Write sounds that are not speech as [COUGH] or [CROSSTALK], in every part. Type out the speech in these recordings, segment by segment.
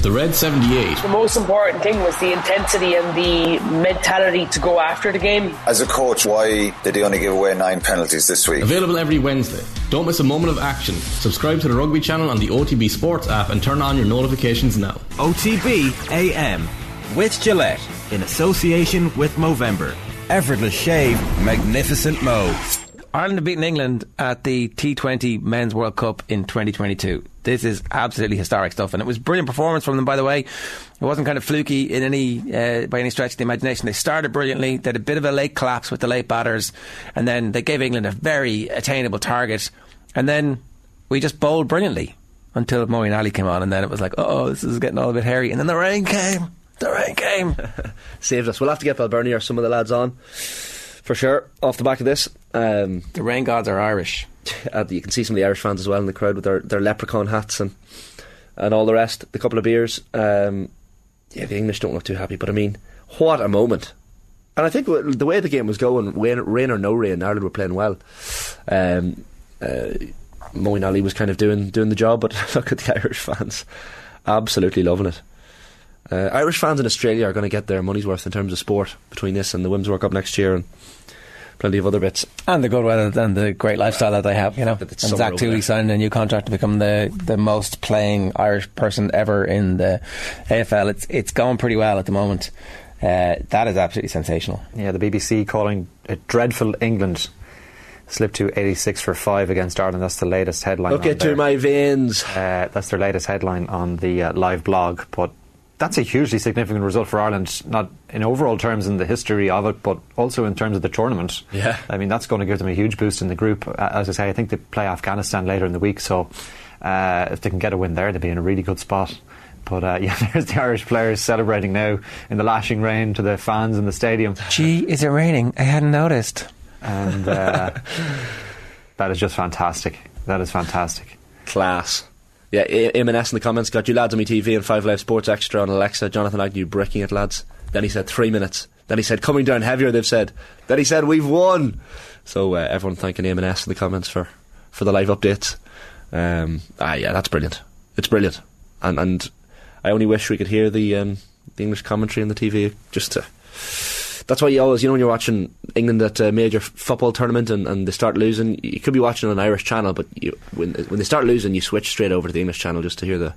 The Red 78. The most important thing was the intensity and the mentality to go after the game. As a coach, why did he only give away nine penalties this week? Available every Wednesday. Don't miss a moment of action. Subscribe to the Rugby channel on the OTB Sports app and turn on your notifications now. OTB AM with Gillette in association with Movember. Effortless shave, magnificent Mo. Ireland have beaten England at the T20 Men's World Cup in 2022. This is absolutely historic stuff, and it was brilliant performance from them. By the way, it wasn't kind of fluky in any uh, by any stretch of the imagination. They started brilliantly. They had a bit of a late collapse with the late batters, and then they gave England a very attainable target, and then we just bowled brilliantly until Moeen Ali came on, and then it was like, oh, this is getting all a bit hairy, and then the rain came. The rain came. [LAUGHS] Saved us. We'll have to get Balbirnie or some of the lads on for sure off the back of this. Um, the rain gods are Irish. [LAUGHS] Uh, you can see some of the Irish fans as well in the crowd with their, their leprechaun hats and and all the rest. The couple of beers. Um, yeah, the English don't look too happy, but I mean, what a moment! And I think the way the game was going, rain or no rain, Ireland were playing well. Um, uh, Moeen Ali was kind of doing doing the job, but [LAUGHS] look at the Irish fans, absolutely loving it. Uh, Irish fans in Australia are going to get their money's worth in terms of sport between this and the Women's World Cup next year, and plenty of other bits. And the good weather and the great lifestyle that they have, you know. And Zach Tuohy signed a new contract to become the, the most playing Irish person ever in the AFL. It's it's going pretty well at the moment. Uh, that is absolutely sensational. Yeah, the BBC calling it dreadful England slipped to 86 for 5 against Ireland. That's the latest headline. Look into my veins. Uh, that's their latest headline on the uh, live blog. But that's a hugely significant result for Ireland, not in overall terms in the history of it, but also in terms of the tournament. Yeah. I mean, that's going to give them a huge boost in the group. As I say, I think they play Afghanistan later in the week, so uh, if they can get a win there, they'll be in a really good spot. But uh, [LAUGHS] yeah, there's the Irish players celebrating now in the lashing rain to the fans in the stadium. Gee, is it raining? I hadn't noticed. And uh, [LAUGHS] that is just fantastic. That is fantastic. Class. Yeah, M&S in the comments got you lads on me TV and Five Live Sports Extra on Alexa. Jonathan Agnew breaking it, lads. Then he said three minutes. Then he said coming down heavier. They've said. Then he said we've won. So uh, everyone thanking M&S in the comments for for the live updates. Um, ah, yeah, that's brilliant. It's brilliant, and and I only wish we could hear the um, the English commentary on the TV just to that's why you always, you know, when you're watching England at a major football tournament and, and they start losing, you could be watching on an Irish channel, but you, when when they start losing, you switch straight over to the English channel just to hear the,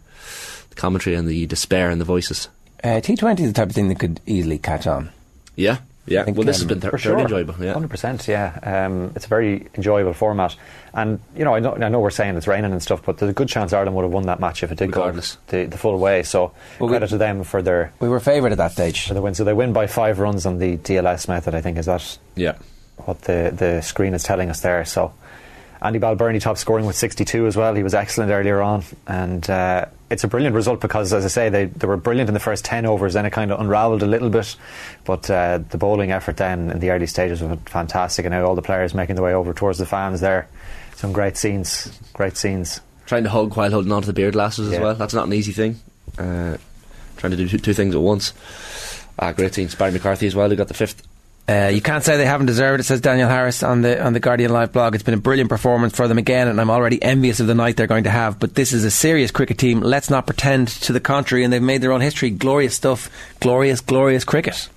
the commentary and the despair and the voices. Uh, T20 is the type of thing that could easily catch on. Yeah, yeah. Think, well, this um, has been th- sure. enjoyable. Yeah, hundred percent. Yeah, um, it's a very enjoyable format, and you know, I know, I know we're saying it's raining and stuff, but there's a good chance Ireland would have won that match if it did Regardless. go the, the full way. So well, credit we, to them for their. We were favoured at that stage for the win. So they win by five runs on the DLS method. I think is that. Yeah. What the the screen is telling us there. So Andy Balbirnie top scoring with 62 as well. He was excellent earlier on, and uh, it's a brilliant result because, as I say, they, they were brilliant in the first 10 overs. Then it kind of unravelled a little bit, but uh, the bowling effort then in the early stages was fantastic, and now all the players making their way over towards the fans there. Some great scenes, great scenes. Trying to hug while holding on to the beer glasses yeah. as well. That's not an easy thing. Uh, trying to do two, two things at once. Ah, great scenes. Barry McCarthy as well, who got the fifth uh, you can't say they haven't deserved it, says Daniel Harris on the on the Guardian Live blog. It's been a brilliant performance for them again, and I'm already envious of the night they're going to have. But this is a serious cricket team. Let's not pretend to the contrary, and they've made their own history. Glorious stuff, glorious, glorious cricket.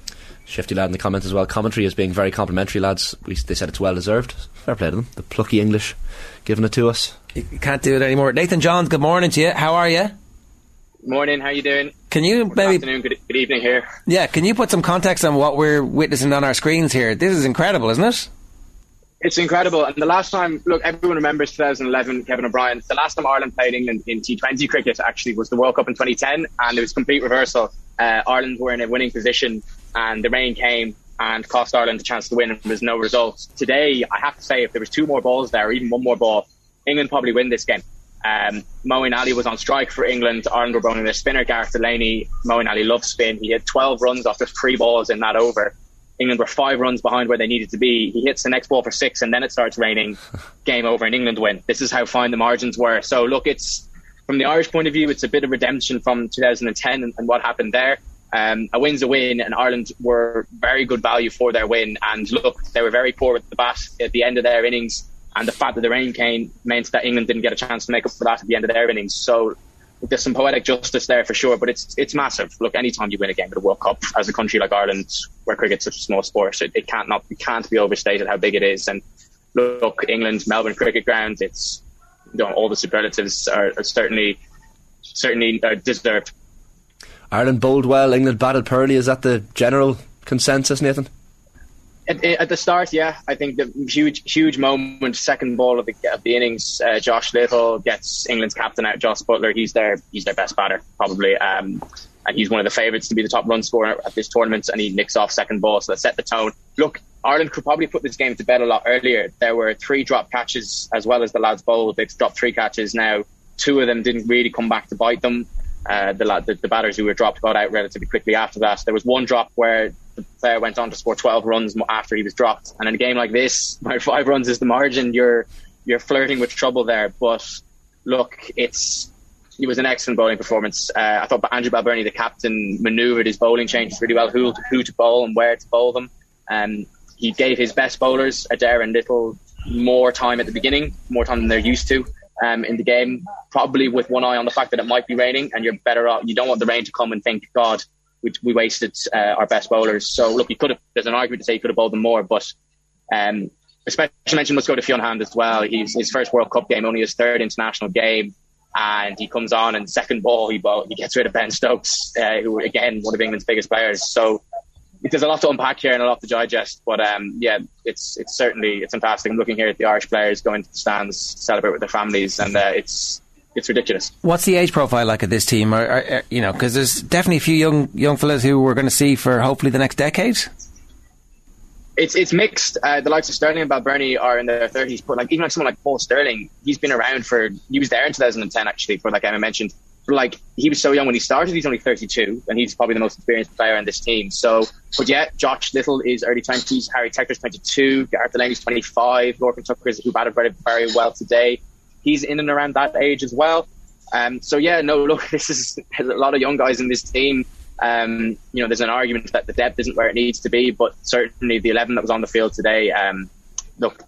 Shifty lad in the comments as well. Commentary is being very complimentary, lads. We, they said it's well deserved. Fair play to them. The plucky English giving it to us. You can't do it anymore. Nathan Johns, good morning to you. How are you? Morning, how are you doing? Can you good maybe afternoon, good, good evening here. Yeah, can you put some context on what we're witnessing on our screens here? This is incredible, isn't it? It's incredible. And the last time, look, everyone remembers 2011, Kevin O'Brien. The last time Ireland played England in T20 cricket actually was the World Cup in 2010, and it was complete reversal. Uh, Ireland were in a winning position, and the rain came and cost Ireland a chance to win, and there was no results. Today, I have to say, if there was two more balls there, or even one more ball, England probably win this game. Um, Moeen Ali was on strike for England. Ireland were bowling their spinner, Gareth Delany. Moeen Ali loves spin. He had 12 runs off just three balls in that over. England were five runs behind where they needed to be. He hits the next ball for six, and then it starts raining. [LAUGHS] Game over, and England win. This is how fine the margins were. So, look, it's from the Irish point of view, it's a bit of redemption from 2010 and, and what happened there. Um, a win's a win, and Ireland were very good value for their win. And look, they were very poor with the bat at the end of their innings and the fact that the rain came meant that England didn't get a chance to make up for that at the end of their innings. So, there's some poetic justice there for sure, but it's it's massive. Look, anytime you win a game at a World Cup as a country like Ireland, where cricket's such a small sport, it, it can't not it can't be overstated how big it is. And look, England, Melbourne Cricket Ground, it's you know, all the superlatives are, are certainly certainly deserved. Ireland bowled well, England batted poorly. Is that the general consensus, Nathan? At, at, the start, yeah, I think the huge, huge moment, second ball of the, of the innings. Uh, Josh Little gets England's captain out, Josh Buttler. He's their he's their best batter probably, um, and he's one of the favourites to be the top run scorer at this tournament. And he nicks off second ball, so that set the tone. Look, Ireland could probably put this game to bed a lot earlier. There were three drop catches as well as the lads bowled. They've dropped three catches now. Two of them didn't really come back to bite them. Uh, the, the, the batters who were dropped got out relatively quickly after that. There was one drop where the player went on to score 12 runs after he was dropped. And in a game like this, [LAUGHS] where five runs is the margin, you're you're flirting with trouble there. But look, it's it was an excellent bowling performance. Uh, I thought Andrew Balbirnie, the captain, manoeuvred his bowling changes really well, who, who to bowl and where to bowl them. Um, he gave his best bowlers, Adair and Little, more time at the beginning, more time than they're used to um, in the game, probably with one eye on the fact that it might be raining and you're better off. You don't want the rain to come and think, God, we, we wasted uh, our best bowlers. So look, he could have. There's an argument to say he could have bowled them more, but um, a special mention must go to Fionn Hand as well. He's his first World Cup game, only his third international game, and he comes on and second ball he he gets rid of Ben Stokes, uh, who again one of England's biggest players. So there's a lot to unpack here and a lot to digest. But um, yeah, it's it's certainly it's fantastic. I'm looking here at the Irish players going to the stands, celebrate with their families, and uh, it's it's ridiculous. What's the age profile like of this team? Or, or, you know, because there's definitely a few young young fellas who we're going to see for hopefully the next decade. It's it's mixed. Uh, the likes of Stirling and Balbirnie are in their thirties, but like even like someone like Paul Stirling, he's been around for. He was there in 2010 actually, for like Emma mentioned. But like he was so young when he started, he's only 32, and he's probably the most experienced player in this team. So, but yeah, Josh Little is early 20s, Harry Tector's 22, Gareth Delany's 25, Lorcan Tucker is who batted very, very well today he's in and around that age as well. Um, so yeah, no, look, [LAUGHS] this is there's a lot of young guys in this team. Um, you know, there's an argument that the depth isn't where it needs to be, but certainly the 11 that was on the field today, um, look,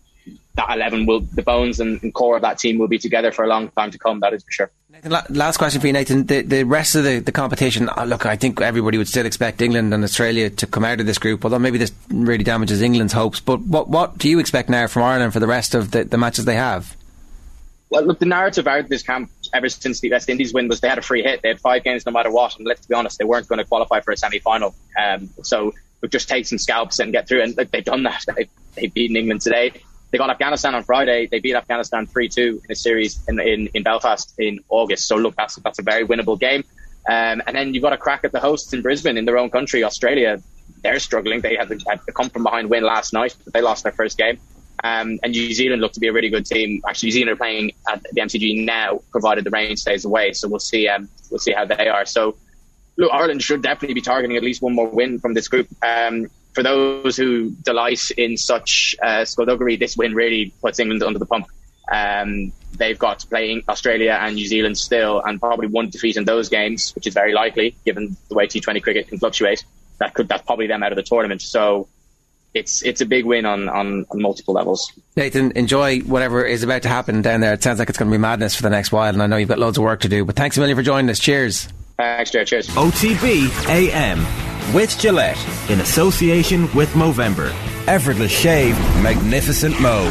that 11 will, the bones and, and, core of that team will be together for a long time to come, that is for sure. Nathan, last question for you, Nathan. The, the rest of the, the competition, uh, look, I think everybody would still expect England and Australia to come out of this group, although maybe this really damages England's hopes. But what, what do you expect now from Ireland for the rest of the, the matches they have? Look, the narrative out of this camp ever since the West Indies win was they had a free hit. They had five games no matter what. And let's be honest, they weren't going to qualify for a semi final. Um, so we just take some scalps and get through. And they've done that. [LAUGHS] They, they've beaten England today. They got Afghanistan on Friday. They beat Afghanistan 3 2 in a series in, in, in, Belfast in August. So look, that's, that's a very winnable game. Um, and then you've got a crack at the hosts in Brisbane in their own country, Australia. They're struggling. They had, a come from behind win last night, but they lost their first game. Um, and New Zealand look to be a really good team. Actually, New Zealand are playing at the MCG now, provided the rain stays away. So we'll see. Um, we'll see how they are. So, look, Ireland should definitely be targeting at least one more win from this group. Um, for those who delight in such uh, skullduggery, this win really puts England under the pump. Um, they've got to play Australia and New Zealand still, and probably one defeat in those games, which is very likely given the way T20 cricket can fluctuate. That could that's probably them out of the tournament. So it's it's a big win on, on, on, multiple levels. Nathan, enjoy whatever is about to happen down there. It sounds like it's going to be madness for the next while, and I know you've got loads of work to do. But thanks a million for joining us. Cheers. Thanks, Jared. Cheers. OTB AM with Gillette in association with Movember. Effortless shave, magnificent mo.